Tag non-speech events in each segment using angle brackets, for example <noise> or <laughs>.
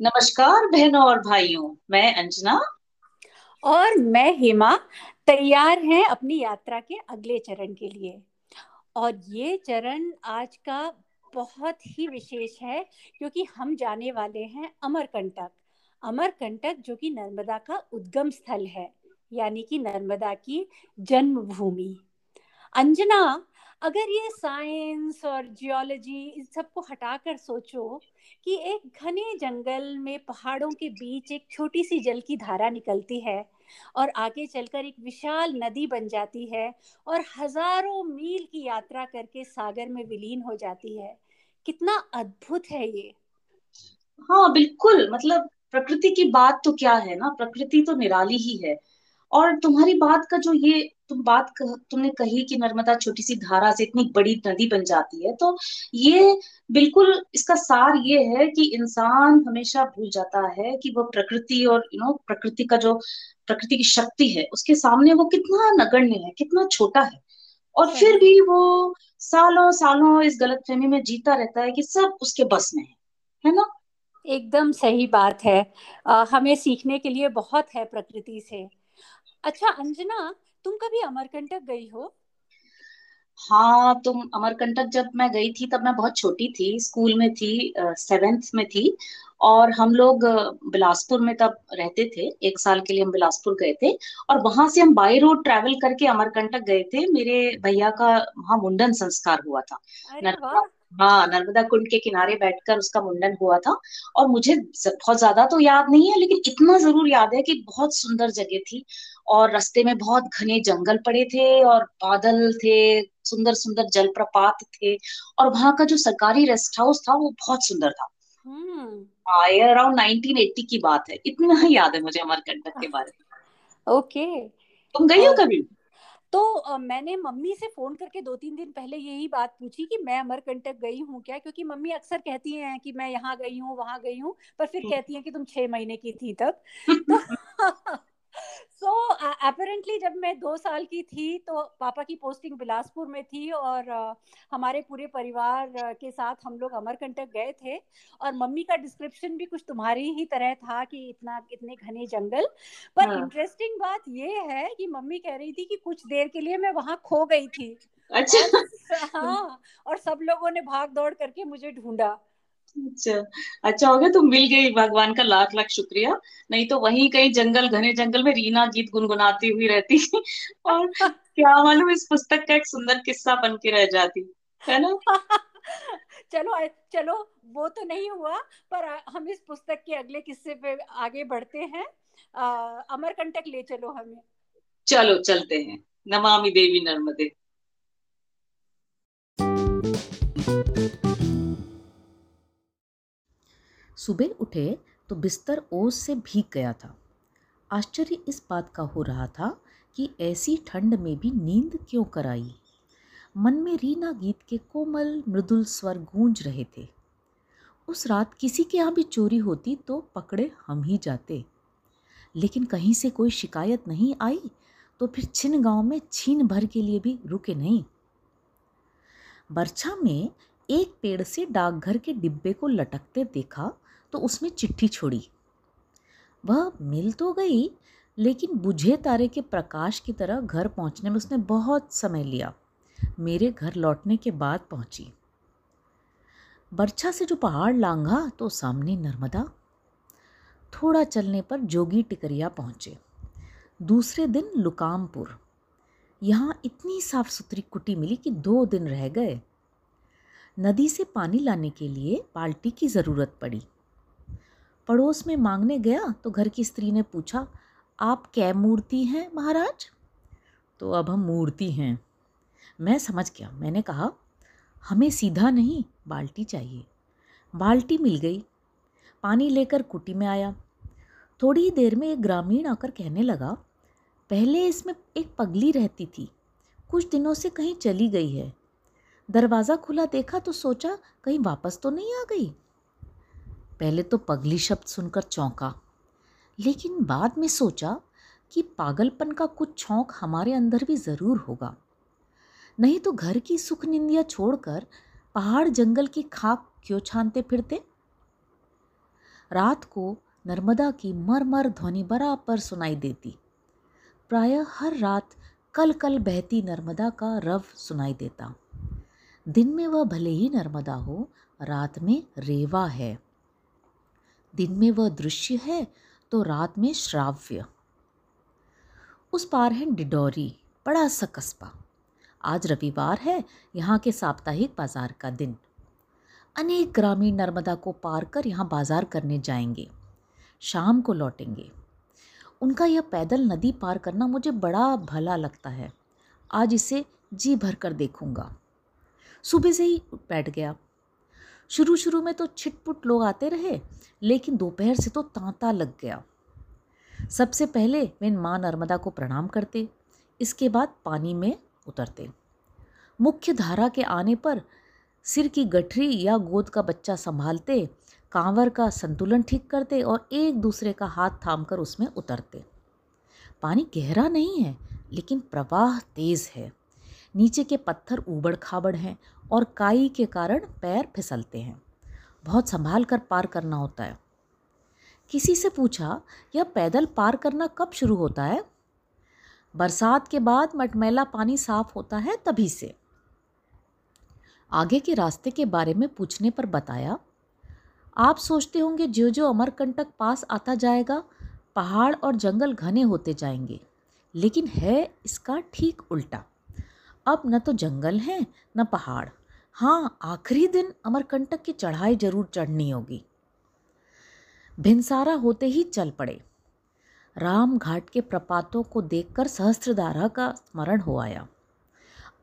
नमस्कार बहनों और भाइयों, मैं अंजना। और मैं हेमा, तैयार हैं अपनी यात्रा के अगले चरण के लिए। और ये चरण आज का बहुत ही विशेष है, क्योंकि हम जाने वाले हैं अमरकंटक। अमरकंटक जो कि नर्मदा का उद्गम स्थल है, यानी कि नर्मदा की जन्मभूमि। अंजना अगर ये साइंस और जियोलॉजी इन सबको हटाकर सोचो कि एक घने जंगल में पहाड़ों के बीच एक छोटी सी जल की धारा निकलती है और आगे चलकर एक विशाल नदी बन जाती है और हज़ारों मील की यात्रा करके सागर में विलीन हो जाती है। कितना अद्भुत है ये। हाँ बिल्कुल। मतलब प्रकृति की बात तो क्या है ना? प्रकृति तो निराली ही है। और तुम्हारी बात का जो ये तुम बात कह, तुमने कही कि नर्मदा छोटी सी धारा से इतनी बड़ी नदी बन जाती है तो ये बिल्कुल इसका सार ये है कि इंसान हमेशा भूल जाता है कि वो प्रकृति और यू नो प्रकृति का जो प्रकृति की शक्ति है उसके सामने वो कितना नगण्य है कितना छोटा है। और फिर भी वो सालों सालों इस गलत गलतफहमी में जीता रहता है कि सब उसके बस में है है ना? एकदम सही बात है। आ, हमें सीखने के लिए बहुत है प्रकृति से। अच्छा अंजना तुम कभी अमरकंटक गई हो? हाँ तुम अमरकंटक जब मैं गई थी तब मैं बहुत छोटी थी स्कूल में थी सेवेंथ में थी। और हम लोग बिलासपुर में तब रहते थे एक साल के लिए हम बिलासपुर गए थे। और वहाँ से हम बाई रोड ट्रेवल करके अमरकंटक गए थे। मेरे भैया का वहाँ मुंडन संस्कार हुआ था। हाँ नर्मदा कुंड के किनारे बैठकर उसका मुंडन हुआ था। और मुझे बहुत ज़्यादा तो याद नहीं है लेकिन इतना ज़रूर याद है कि बहुत सुंदर जगह थी। और रास्ते में बहुत घने जंगल पड़े थे और बादल थे सुंदर सुंदर जलप्रपात थे। और वहाँ का जो सरकारी रेस्ट हाउस था वो बहुत सुंदर था। अराउंड हम्म। 1980 की बात है। इतना ही याद है मुझे अमरकंटक के बारे में। <laughs> ओके। तुम गई हो कभी? तो uh, मैंने मम्मी से फ़ोन करके दो तीन दिन पहले यही बात पूछी कि मैं अमरकंटक गई हूँ क्या? क्योंकि मम्मी अक्सर कहती हैं कि मैं यहाँ गई हूँ वहाँ गई हूँ पर फिर। कहती हैं कि तुम छह महीने की थी तब। <laughs> तो <laughs> सो so, अपेरेंटली जब मैं दो साल की थी तो पापा की पोस्टिंग बिलासपुर में थी और हमारे पूरे परिवार के साथ हम लोग अमरकंटक गए थे और मम्मी का डिस्क्रिप्शन भी कुछ तुम्हारी ही तरह था कि इतना इतने घने जंगल। पर हाँ. इंटरेस्टिंग बात ये है कि मम्मी कह रही थी कि कुछ देर के लिए मैं वहाँ खो गई थी। अच्छा। हाँ और सब लोगों ने भाग दौड़ करके मुझे ढूंढा। अच्छा। अच्छा हो गया तुम मिल गई भगवान का लाख लाख शुक्रिया। नहीं तो वहीं कहीं जंगल घने जंगल में रीना गीत गुनगुनाती हुई रहती <laughs> और क्या मालूम इस पुस्तक का एक सुंदर किस्सा बन के रह जाती है ना? <laughs> चलो चलो वो तो नहीं हुआ पर हम इस पुस्तक के अगले किस्से पे आगे बढ़ते हैं। अमरकंटक ले चलो हमें। चलो चलते हैं। नमामि देवी नर्मदे। सुबह उठे तो बिस्तर ओस से भीग गया था। आश्चर्य इस बात का हो रहा था कि ऐसी ठंड में भी नींद क्यों कराई? मन में रीना गीत के कोमल, मृदुल स्वर गूंज रहे थे। उस रात किसी के यहाँ भी चोरी होती तो पकड़े हम ही जाते। लेकिन कहीं से कोई शिकायत नहीं आई तो फिर छिन गाँव में छीन भर के लिए भी रुके नहीं। बरछा में एक पेड़ से डाकघर के डिब्बे को लटकते देखा तो उसमें चिट्ठी छोड़ी। वह मिल तो गई, लेकिन बुझे तारे के प्रकाश की तरह घर पहुँचने में उसने बहुत समय लिया। मेरे घर लौटने के बाद पहुँची। बर्छा से जो पहाड़ लांघा तो सामने नर्मदा। थोड़ा चलने पर जोगी टिकरिया पहुँचे। दूसरे दिन लुकामपुर। यहाँ इतनी साफ़ सुथरी कुटी मिली कि दो दिन रह गए। नदी से पानी लाने के लिए बाल्टी की ज़रूरत पड़ी। पड़ोस में मांगने गया तो घर की स्त्री ने पूछा, आप कै मूर्ति हैं महाराज? तो अब हम मूर्ति हैं। मैं समझ गया। मैंने कहा, हमें सीधा नहीं, बाल्टी चाहिए। बाल्टी मिल गई। पानी लेकर कुटी में आया। थोड़ी ही देर में एक ग्रामीण आकर कहने लगा, पहले इसमें एक पगली रहती थी। कुछ दिनों से कहीं चली गई है। दरवाज़ा खुला देखा तो सोचा कहीं वापस तो नहीं आ गई। पहले तो पगली शब्द सुनकर चौंका। लेकिन बाद में सोचा कि पागलपन का कुछ छौंक हमारे अंदर भी ज़रूर होगा। नहीं तो घर की सुख निंदिया छोड़कर पहाड़ जंगल की खाक क्यों छानते फिरते? रात को नर्मदा की मरमर ध्वनि बराबर सुनाई देती। प्रायः हर रात कल कल बहती नर्मदा का रव सुनाई देता। दिन में वह भले ही नर्मदा हो, रात में रेवा है। दिन में वह दृश्य है तो रात में श्राव्य। उस पार है डिडोरी, बड़ा सा कस्बा। आज रविवार है, यहाँ के साप्ताहिक बाज़ार का दिन। अनेक ग्रामीण नर्मदा को पार कर यहाँ बाज़ार करने जाएँगे। शाम को लौटेंगे। उनका यह पैदल नदी पार करना मुझे बड़ा भला लगता है। आज इसे जी भर कर देखूँगा। सुबह से ही बैठ गया। शुरू शुरू में तो छिटपुट लोग आते रहे, लेकिन दोपहर से तो तांता लग गया। सबसे पहले वे माँ नर्मदा को प्रणाम करते, इसके बाद पानी में उतरते। मुख्य धारा के आने पर सिर की गठरी या गोद का बच्चा संभालते, कांवर का संतुलन ठीक करते और एक दूसरे का हाथ थामकर उसमें उतरते। पानी गहरा नहीं है, लेकिन प्रवाह तेज है। नीचे के पत्थर ऊबड़ खाबड़ हैं और काई के कारण पैर फिसलते हैं। बहुत संभाल कर पार करना होता है। किसी से पूछा, यह पैदल पार करना कब शुरू होता है? बरसात के बाद मटमैला पानी साफ़ होता है तभी से। आगे के रास्ते के बारे में पूछने पर बताया, आप सोचते होंगे जो जो अमरकंटक पास आता जाएगा, पहाड़ और जंगल घने होते जाएँगे, लेकिन है इसका ठीक उल्टा। अब न तो जंगल है, न पहाड़। हाँ आखिरी दिन अमरकंटक की चढ़ाई ज़रूर चढ़नी होगी। भिनसारा होते ही चल पड़े। राम घाट के प्रपातों को देखकर सहस्त्रधारा का स्मरण हो आया।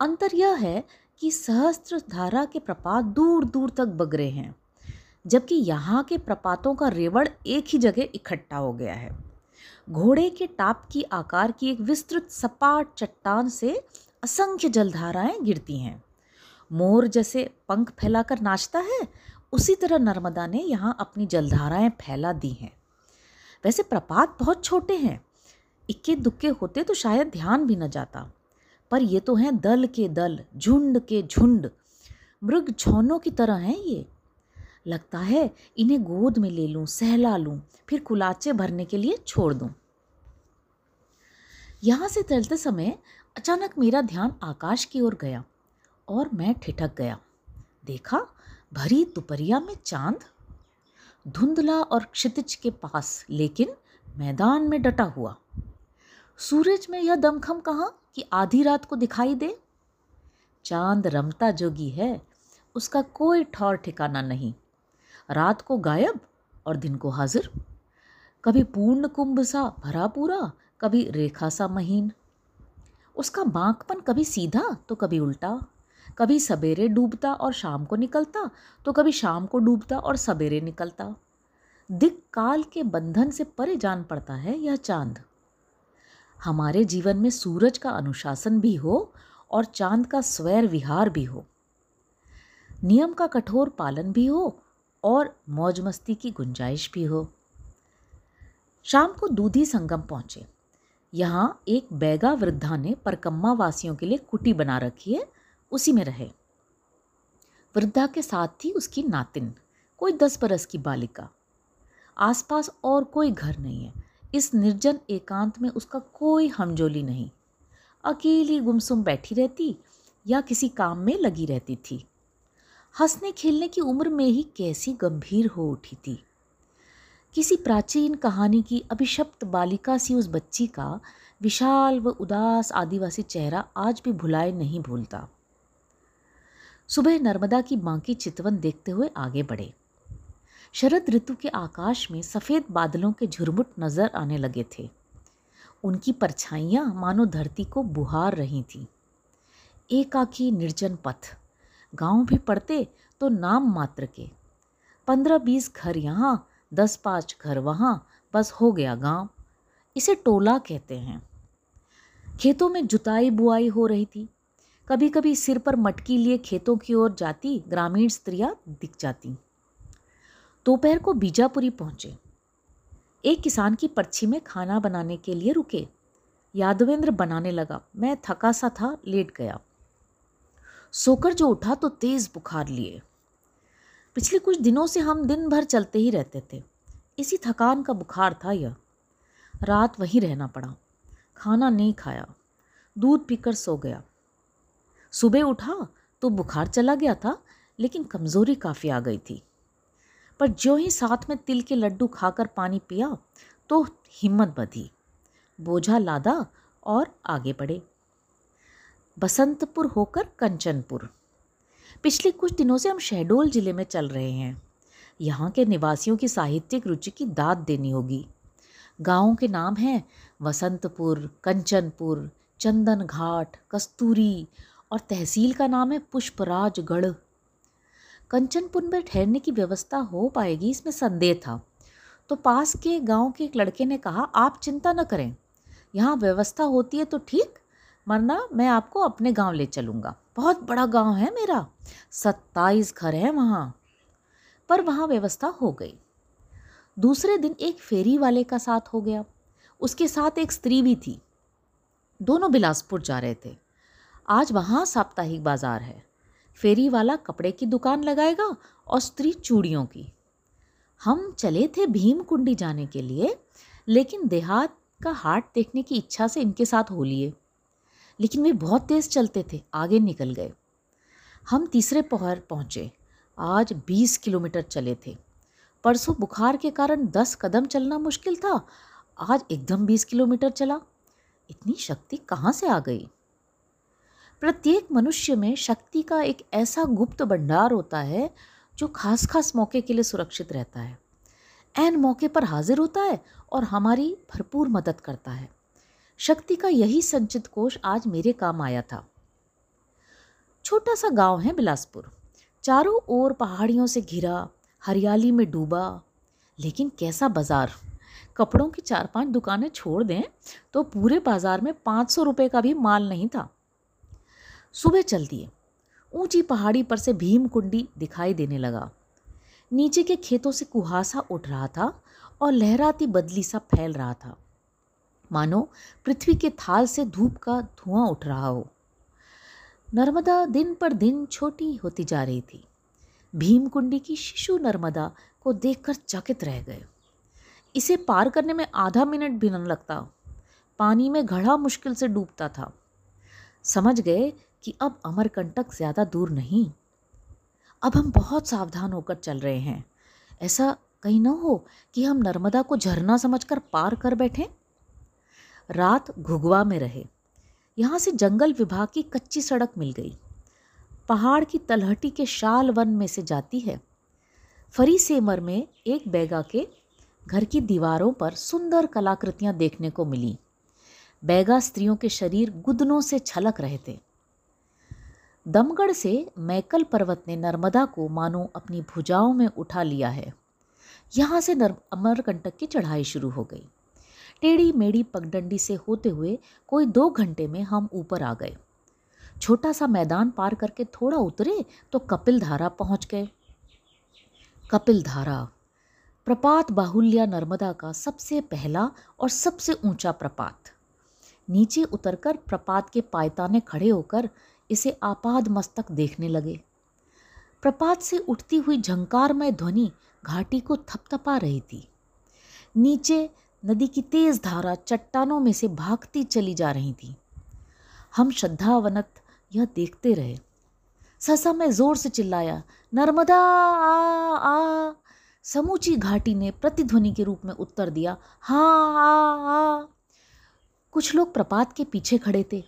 अंतर यह है कि सहस्त्रधारा के प्रपात दूर दूर तक बगरे हैं, जबकि यहाँ के प्रपातों का रेवड़ एक ही जगह इकट्ठा हो गया है। घोड़े के टाप की आकार की एक विस्तृत सपाट चट्टान से असंख्य जलधाराएँ गिरती हैं। मोर जैसे पंख फैलाकर नाचता है, उसी तरह नर्मदा ने यहाँ अपनी जलधाराएँ फैला दी हैं। वैसे प्रपात बहुत छोटे हैं, इक्के दुक्के होते तो शायद ध्यान भी न जाता, पर ये तो हैं दल के दल, झुंड के झुंड, मृग छौनों की तरह हैं ये। लगता है इन्हें गोद में ले लूँ, सहला लूँ, फिर कुलाचे भरने के लिए छोड़ दूँ। यहाँ से चलते समय अचानक मेरा ध्यान आकाश की ओर गया और मैं ठिठक गया। देखा, भरी दोपहरिया में चाँद। धुंधला और क्षितिज के पास, लेकिन मैदान में डटा हुआ। सूरज में यह दमखम कहाँ कि आधी रात को दिखाई दे? चाँद रमता जोगी है, उसका कोई ठौर ठिकाना नहीं। रात को गायब और दिन को हाजिर। कभी पूर्ण कुंभ सा भरा पूरा, कभी रेखा सा महीन। उसका बांकपन कभी सीधा तो कभी उल्टा। कभी सवेरे डूबता और शाम को निकलता तो कभी शाम को डूबता और सवेरे निकलता। दिक काल के बंधन से परे जान पड़ता है यह चाँद। हमारे जीवन में सूरज का अनुशासन भी हो और चाँद का स्वैर विहार भी हो। नियम का कठोर पालन भी हो और मौज मस्ती की गुंजाइश भी हो। शाम को दूधी संगम पहुँचे। यहाँ एक बैगा वृद्धा ने परकम्मा वासियों के लिए कुटी बना रखी है, उसी में रहे। वृद्धा के साथ थी उसकी नातिन, कोई दस बरस की बालिका। आसपास और कोई घर नहीं है। इस निर्जन एकांत में उसका कोई हमजोली नहीं। अकेली गुमसुम बैठी रहती या किसी काम में लगी रहती थी। हंसने खेलने की उम्र में ही कैसी गंभीर हो उठी थी। किसी प्राचीन कहानी की अभिशप्त बालिका सी उस बच्ची का विशाल व उदास आदिवासी चेहरा आज भी भुलाए नहीं भूलता। सुबह नर्मदा की बांकी चितवन देखते हुए आगे बढ़े। शरद ऋतु के आकाश में सफ़ेद बादलों के झुरमुट नज़र आने लगे थे। उनकी परछाइयाँ मानो धरती को बुहार रही थीं। एकाकी निर्जन पथ, गाँव भी पड़ते तो नाम मात्र के। पंद्रह बीस घर यहाँ दस पाँच घर वहाँ, बस हो गया गाँव। इसे टोला कहते हैं। खेतों में जुताई बुआई हो रही थी। कभी कभी सिर पर मटकी लिए खेतों की ओर जाती, ग्रामीण स्त्रियाँ दिख जाती। दोपहर को बीजापुरी पहुँचे। एक किसान की पर्ची में खाना बनाने के लिए रुके। यादवेंद्र बनाने लगा। मैं थका सा था, लेट गया। सोकर जो उठा तो तेज बुखार लिए। पिछले कुछ दिनों से हम दिन भर चलते ही रहते थे। इसी थकान का बुखार था यह। रात वहीं रहना पड़ा। खाना नहीं खाया। दूध पीकर सो गया। सुबह उठा तो बुखार चला गया था, लेकिन कमज़ोरी काफ़ी आ गई थी। पर जो ही साथ में तिल के लड्डू खाकर पानी पिया तो हिम्मत बधी। बोझा लादा और आगे बढ़े। बसंतपुर होकर कंचनपुर। पिछले कुछ दिनों से हम शहडोल ज़िले में चल रहे हैं। यहाँ के निवासियों की साहित्यिक रुचि की दाद देनी होगी। गाँवों के नाम हैं वसंतपुर, कंचनपुर चंदन घाट कस्तूरी और तहसील का नाम है पुष्पराजगढ़। कंचनपुर में ठहरने की व्यवस्था हो पाएगी, इसमें संदेह था। तो पास के गाँव के एक लड़के ने कहा, आप चिंता न करें, यहाँ व्यवस्था होती है तो ठीक वरना मैं आपको अपने गाँव ले चलूँगा। बहुत बड़ा गाँव है मेरा। सत्ताईस घर हैं वहाँ। पर वहाँ व्यवस्था हो गई। दूसरे दिन एक फेरी वाले का साथ हो गया। उसके साथ एक स्त्री भी थी। दोनों बिलासपुर जा रहे थे। आज वहाँ साप्ताहिक बाज़ार है। फेरी वाला कपड़े की दुकान लगाएगा और स्त्री चूड़ियों की। हम चले थे भीम कुंडी जाने के लिए, लेकिन देहात का हाट देखने की इच्छा से इनके साथ हो लिए। लेकिन वे बहुत तेज़ चलते थे, आगे निकल गए। हम तीसरे पहर पहुँचे। आज बीस किलोमीटर चले थे। परसों बुखार के कारण दस कदम चलना मुश्किल था। आज एकदम बीस किलोमीटर चला। इतनी शक्ति कहाँ से आ गई? प्रत्येक मनुष्य में शक्ति का एक ऐसा गुप्त भंडार होता है, जो खास खास मौके के लिए सुरक्षित रहता है। एन मौके पर हाजिर होता है और हमारी भरपूर मदद करता है। शक्ति का यही संचित कोष आज मेरे काम आया था। छोटा सा गाँव है बिलासपुर। चारों ओर पहाड़ियों से घिरा, हरियाली में डूबा। लेकिन कैसा बाज़ार? कपड़ों की चार पाँच दुकानें छोड़ दें तो पूरे बाज़ार में पाँच सौ रुपये का भी माल नहीं था। सुबह चल दिए। ऊँची पहाड़ी पर से भीम कुंडी दिखाई देने लगा। नीचे के खेतों से कुहासा उठ रहा था और लहराती बदली सा फैल रहा था। मानो पृथ्वी के थाल से धूप का धुआँ उठ रहा हो। नर्मदा दिन पर दिन छोटी होती जा रही थी। भीमकुंडी की शिशु नर्मदा को देखकर चकित रह गए। इसे पार करने में आधा मिनट भी न लगता। पानी में घड़ा मुश्किल से डूबता था। समझ गए कि अब अमरकंटक ज़्यादा दूर नहीं। अब हम बहुत सावधान होकर चल रहे हैं। ऐसा कहीं न हो कि हम नर्मदा को झरना समझकर पार कर बैठें। रात घुगवा में रहे। यहाँ से जंगल विभाग की कच्ची सड़क मिल गई। पहाड़ की तलहटी के शाल वन में से जाती है। फरी सेमर में एक बैगा के घर की दीवारों पर सुंदर कलाकृतियाँ देखने को मिली। बैगा स्त्रियों के शरीर गुदनों से छलक रहे थे। दमगढ़ से मैकल पर्वत ने नर्मदा को मानो अपनी भुजाओं में उठा लिया है। यहाँ से अमरकंटक की चढ़ाई शुरू हो गई। टेढ़ी मेढ़ी पगडंडी से होते हुए कोई दो घंटे में हम ऊपर आ गए। छोटा सा मैदान पार करके थोड़ा उतरे तो कपिल धारा पहुँच गए। कपिल धारा, प्रपात बाहुल्या नर्मदा का सबसे पहला और सबसे ऊँचा प्रपात। नीचे उतरकर प्रपात के पायताने खड़े होकर इसे आपाद मस्तक देखने लगे। प्रपात से उठती हुई झंकारमय ध्वनि घाटी को थपथपा रही थी। नीचे नदी की तेज धारा चट्टानों में से भागती चली जा रही थी। हम श्रद्धावनत यह देखते रहे। ससा में ज़ोर से चिल्लाया, नर्मदा, आ आ। समूची घाटी ने प्रतिध्वनि के रूप में उत्तर दिया हाँ आ आ। कुछ लोग प्रपात के पीछे खड़े थे।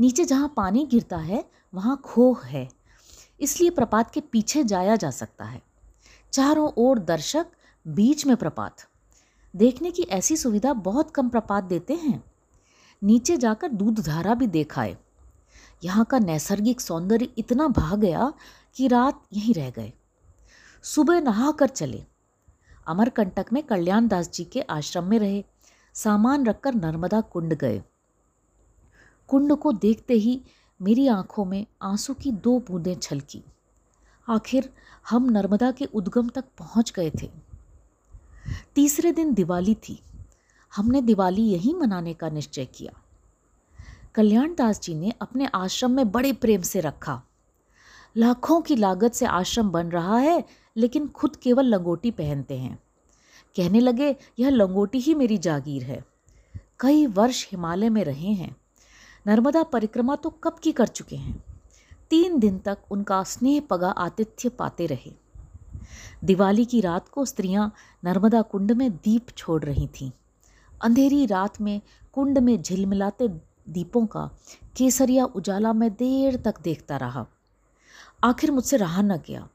नीचे जहाँ पानी गिरता है, वहाँ खोह है। इसलिए प्रपात के पीछे जाया जा सकता है। चारों ओर दर्शक, बीच में प्रपात। देखने की ऐसी सुविधा बहुत कम प्रपात देते हैं। नीचे जाकर दूध धारा भी देखाए यहाँ का नैसर्गिक सौंदर्य इतना भाग गया कि रात यहीं रह गए। सुबह नहा कर चले। अमरकंटक में कल्याण दास जी के आश्रम में रहे। सामान रखकर नर्मदा कुंड गए। कुंड को देखते ही मेरी आँखों में आँसू की दो बूंदें छलकी। आखिर हम नर्मदा के उद्गम तक पहुँच गए थे। तीसरे दिन दिवाली थी। हमने दिवाली यहीं मनाने का निश्चय किया। कल्याण दास जी ने अपने आश्रम में बड़े प्रेम से रखा। लाखों की लागत से आश्रम बन रहा है, लेकिन खुद केवल लंगोटी पहनते हैं। कहने लगे, यह लंगोटी ही मेरी जागीर है। कई वर्ष हिमालय में रहे हैं। नर्मदा परिक्रमा तो कब की कर चुके हैं? तीन दिन तक उनका स्नेह पगा आतिथ्य पाते रहे। दिवाली की रात को स्त्रियाँ नर्मदा कुंड में दीप छोड़ रही थीं। अंधेरी रात में कुंड में झिलमिलाते दीपों का केसरिया उजाला में देर तक देखता रहा। आखिर मुझसे रहा न गया।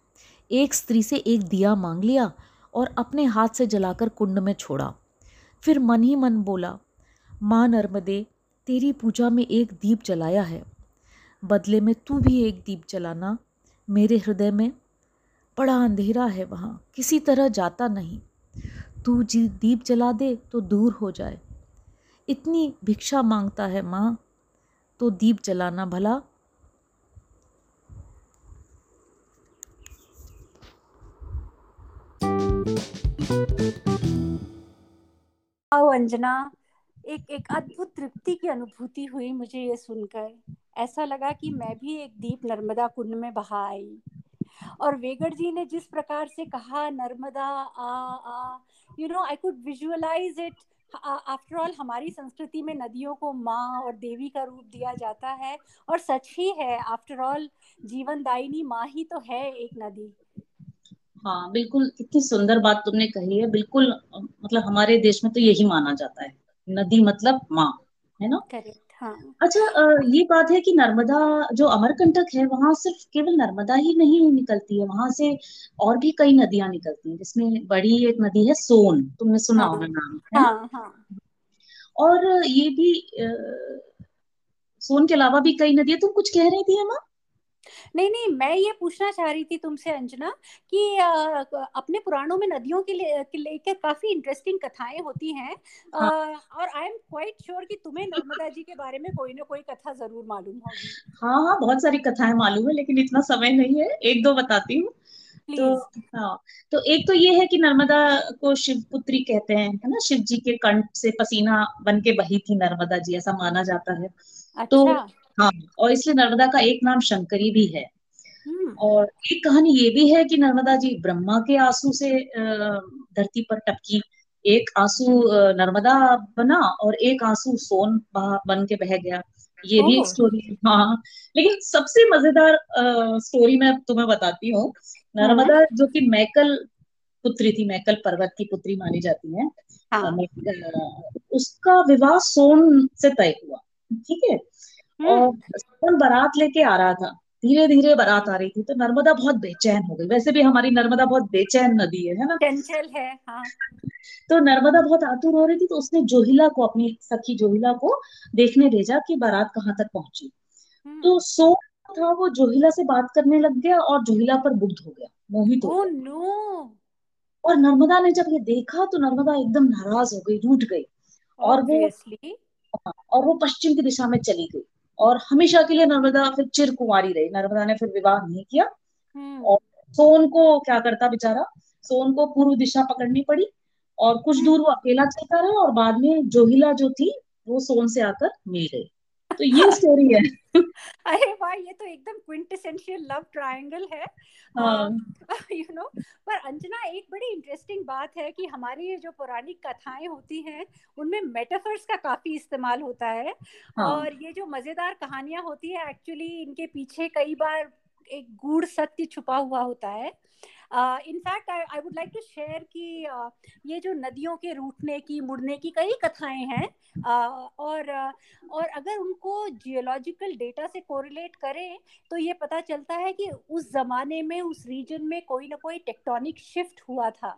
एक स्त्री से एक दिया मांग लिया और अपने हाथ से जलाकर कुंड में छोड़ा। फिर मन ही मन बोला, माँ नर्मदे, तेरी पूजा में एक दीप जलाया है। बदले में तू भी एक दीप जलाना मेरे हृदय में। बड़ा अंधेरा है वहाँ, किसी तरह जाता नहीं। तू जी दीप जला दे तो दूर हो जाए। इतनी भिक्षा माँगता है माँ तो दीप जलाना भला। अंजना एक एक अद्भुत तृप्ति की अनुभूति हुई मुझे ये सुनकर। ऐसा लगा कि मैं भी एक दीप नर्मदा कुंड में बहा आई। और वेगड़ जी ने जिस प्रकार से कहा नर्मदा आ आ you know I could visualise it after all हमारी संस्कृति में नदियों को माँ और देवी का रूप दिया जाता है और सच ही है आफ्टर ऑल जीवन दायिनी माँ ही तो है एक नदी। हाँ बिल्कुल इतनी सुंदर बात तुमने कही है। बिल्कुल मतलब हमारे देश में तो यही माना जाता है। नदी मतलब माँ है ना? करेक्ट हाँ। अच्छा ये बात है कि नर्मदा जो अमरकंटक है वहाँ सिर्फ़ केवल नर्मदा ही नहीं निकलती है वहाँ से और भी कई नदियाँ निकलती हैं जिसमें बड़ी एक नदी है सोन तुमने सुना हाँ, होगा नाम है हाँ, हाँ. और ये भी आ, सोन के अलावा भी कई नदियाँ तुम कुछ कह रही थी अमा नहीं नहीं मैं ये पूछना चाह रही थी तुमसे अंजना कि अपने पुराणों में नदियों के लेकर काफ़ी इंटरेस्टिंग कथाएँ होती हैं। हाँ. और आई एम क्वाइट श्योर कि तुम्हें नर्मदा जी के बारे में कोई ना कोई कथा ज़रूर मालूम होगी। हाँ हाँ बहुत सारी कथाएँ मालूम है लेकिन इतना समय नहीं है एक दो बताती हूँ। तो हाँ तो एक तो ये है कि नर्मदा को शिव पुत्री कहते हैं है ना? शिव जी के कंठ से पसीना बन के बही थी नर्मदा जी ऐसा माना जाता है। तो अच्छा। तो हाँ और इसलिए नर्मदा का एक नाम शंकरी भी है। हम्म। और एक कहानी ये भी है कि नर्मदा जी ब्रह्मा के आँसू से धरती पर टपकी। एक आँसू नर्मदा बना और एक आँसू सोन बन के बह गया। ये भी एक स्टोरी हाँ लेकिन सबसे मज़ेदार स्टोरी मैं तुम्हें बताती हूँ। नर्मदा हम्म। जो कि मैकल पुत्री थी मैकल पर्वत की पुत्री मानी जाती है। हाँ. उसका विवाह सोन से तय हुआ ठीक है? और सोन बारात लेके आ रहा था। धीरे धीरे बारात आ रही थी तो नर्मदा बहुत बेचैन हो गई। वैसे भी हमारी नर्मदा बहुत बेचैन नदी है है ना? चंचल है हाँ। तो नर्मदा बहुत आतुर हो रही थी तो उसने जोहिला को अपनी सखी जोहिला को देखने भेजा कि बारात कहाँ तक पहुँची। तो सो था वो जोहिला से बात करने लग गया और जोहिला पर बुग्ध हो गया मोहित हो oh, और नर्मदा ने जब ये देखा तो नर्मदा एकदम नाराज़ हो गई रूठ गई। और वो हाँ, और वो पश्चिम की दिशा में चली गई। और हमेशा के लिए नर्मदा फिर चिर कुमारी रही। नर्मदा ने फिर विवाह नहीं किया। हम्म। और सोन को क्या करता बेचारा? सोन को पूर्व दिशा पकड़नी पड़ी और कुछ दूर वो अकेला चलता रहा और बाद में जोहिला जो थी वो सोन से आकर मिल गई। तो ये स्टोरी है <laughs> अरे वाह ये तो एकदम क्विंटेसेंशियल लव ट्रायंगल है यू हाँ। <laughs> नो पर अंजना एक बड़ी इंटरेस्टिंग बात है कि हमारी ये जो पौराणिक कथाएँ होती हैं उनमें मेटाफर्स का काफ़ी इस्तेमाल होता है हाँ. और ये जो मज़ेदार कहानियाँ होती है एक्चुअली इनके पीछे कई बार एक गूढ़ सत्य छुपा हुआ होता है। In fact I would like to share कि uh, ये जो नदियों के रूटने की मुड़ने की कई कथाएँ हैं। uh, और uh, और अगर उनको जियोलॉजिकल डेटा से कोरिलेट करें तो ये पता चलता है कि उस जमाने में उस रीजन में कोई ना कोई टेक्टोनिक शिफ्ट हुआ था।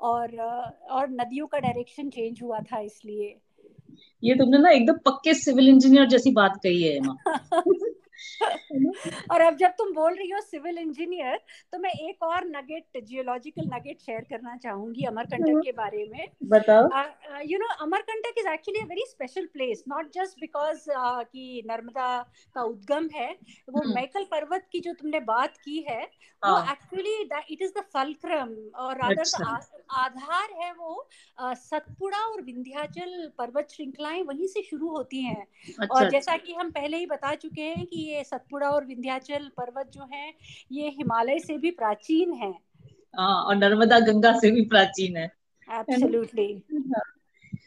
और और नदियों का डायरेक्शन चेंज हुआ था इसलिए। ये तुमने ना एकदम पक्के सिविल इंजीनियर जैसी बात कही है <laughs> और अब जब तुम बोल रही हो सिविल इंजीनियर तो मैं एक और नगेट जियोलॉजिकल नगेट शेयर करना चाहूँगी अमरकंटक हम्म। के बारे में बताओ you know Amarkantak is actually a very special place not just because कि नर्मदा का उद्गम है वो मैकल हम्म। पर्वत की जो तुमने बात की है वो actually it is the fulcrum और अच्छा। आधार है वो सतपुड़ा और विंध्याचल पर्वत श्रृंखलाएँ वहीं से शुरू होती हैं अच्छा, और जैसा अच्छा। कि हम पहले ही बता चुके हैं कि ये सतपुड़ा और विंध्याचल पर्वत जो हैं ये हिमालय से भी प्राचीन हैं। हाँ और नर्मदा गंगा से भी प्राचीन है। एब्सोल्युटली हाँ।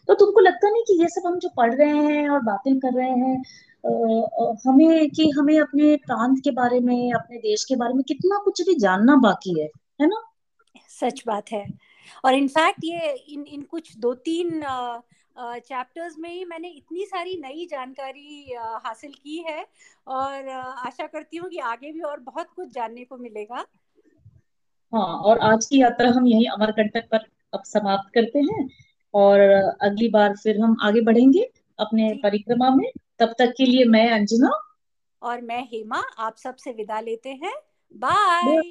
तो तुमको लगता नहीं कि ये सब हम जो पढ़ रहे हैं और बातें कर रहे हैं हमें कि हमें अपने प्रांत के बारे में अपने देश के बारे में कितना कुछ भी जानना बाकी है है ना? सच बात है। और इनफैक्ट ये इन इन कुछ दो तीन चैप्टर्स में ही मैंने इतनी सारी नई जानकारी हासिल की है और आशा करती हूँ कि आगे भी और बहुत कुछ जानने को मिलेगा। हाँ और आज की यात्रा हम यही अमरकंटक पर अब समाप्त करते हैं और अगली बार फिर हम आगे बढ़ेंगे अपने परिक्रमा में। तब तक के लिए मैं अंजना और मैं हेमा आप सबसे विदा लेते हैं। बाय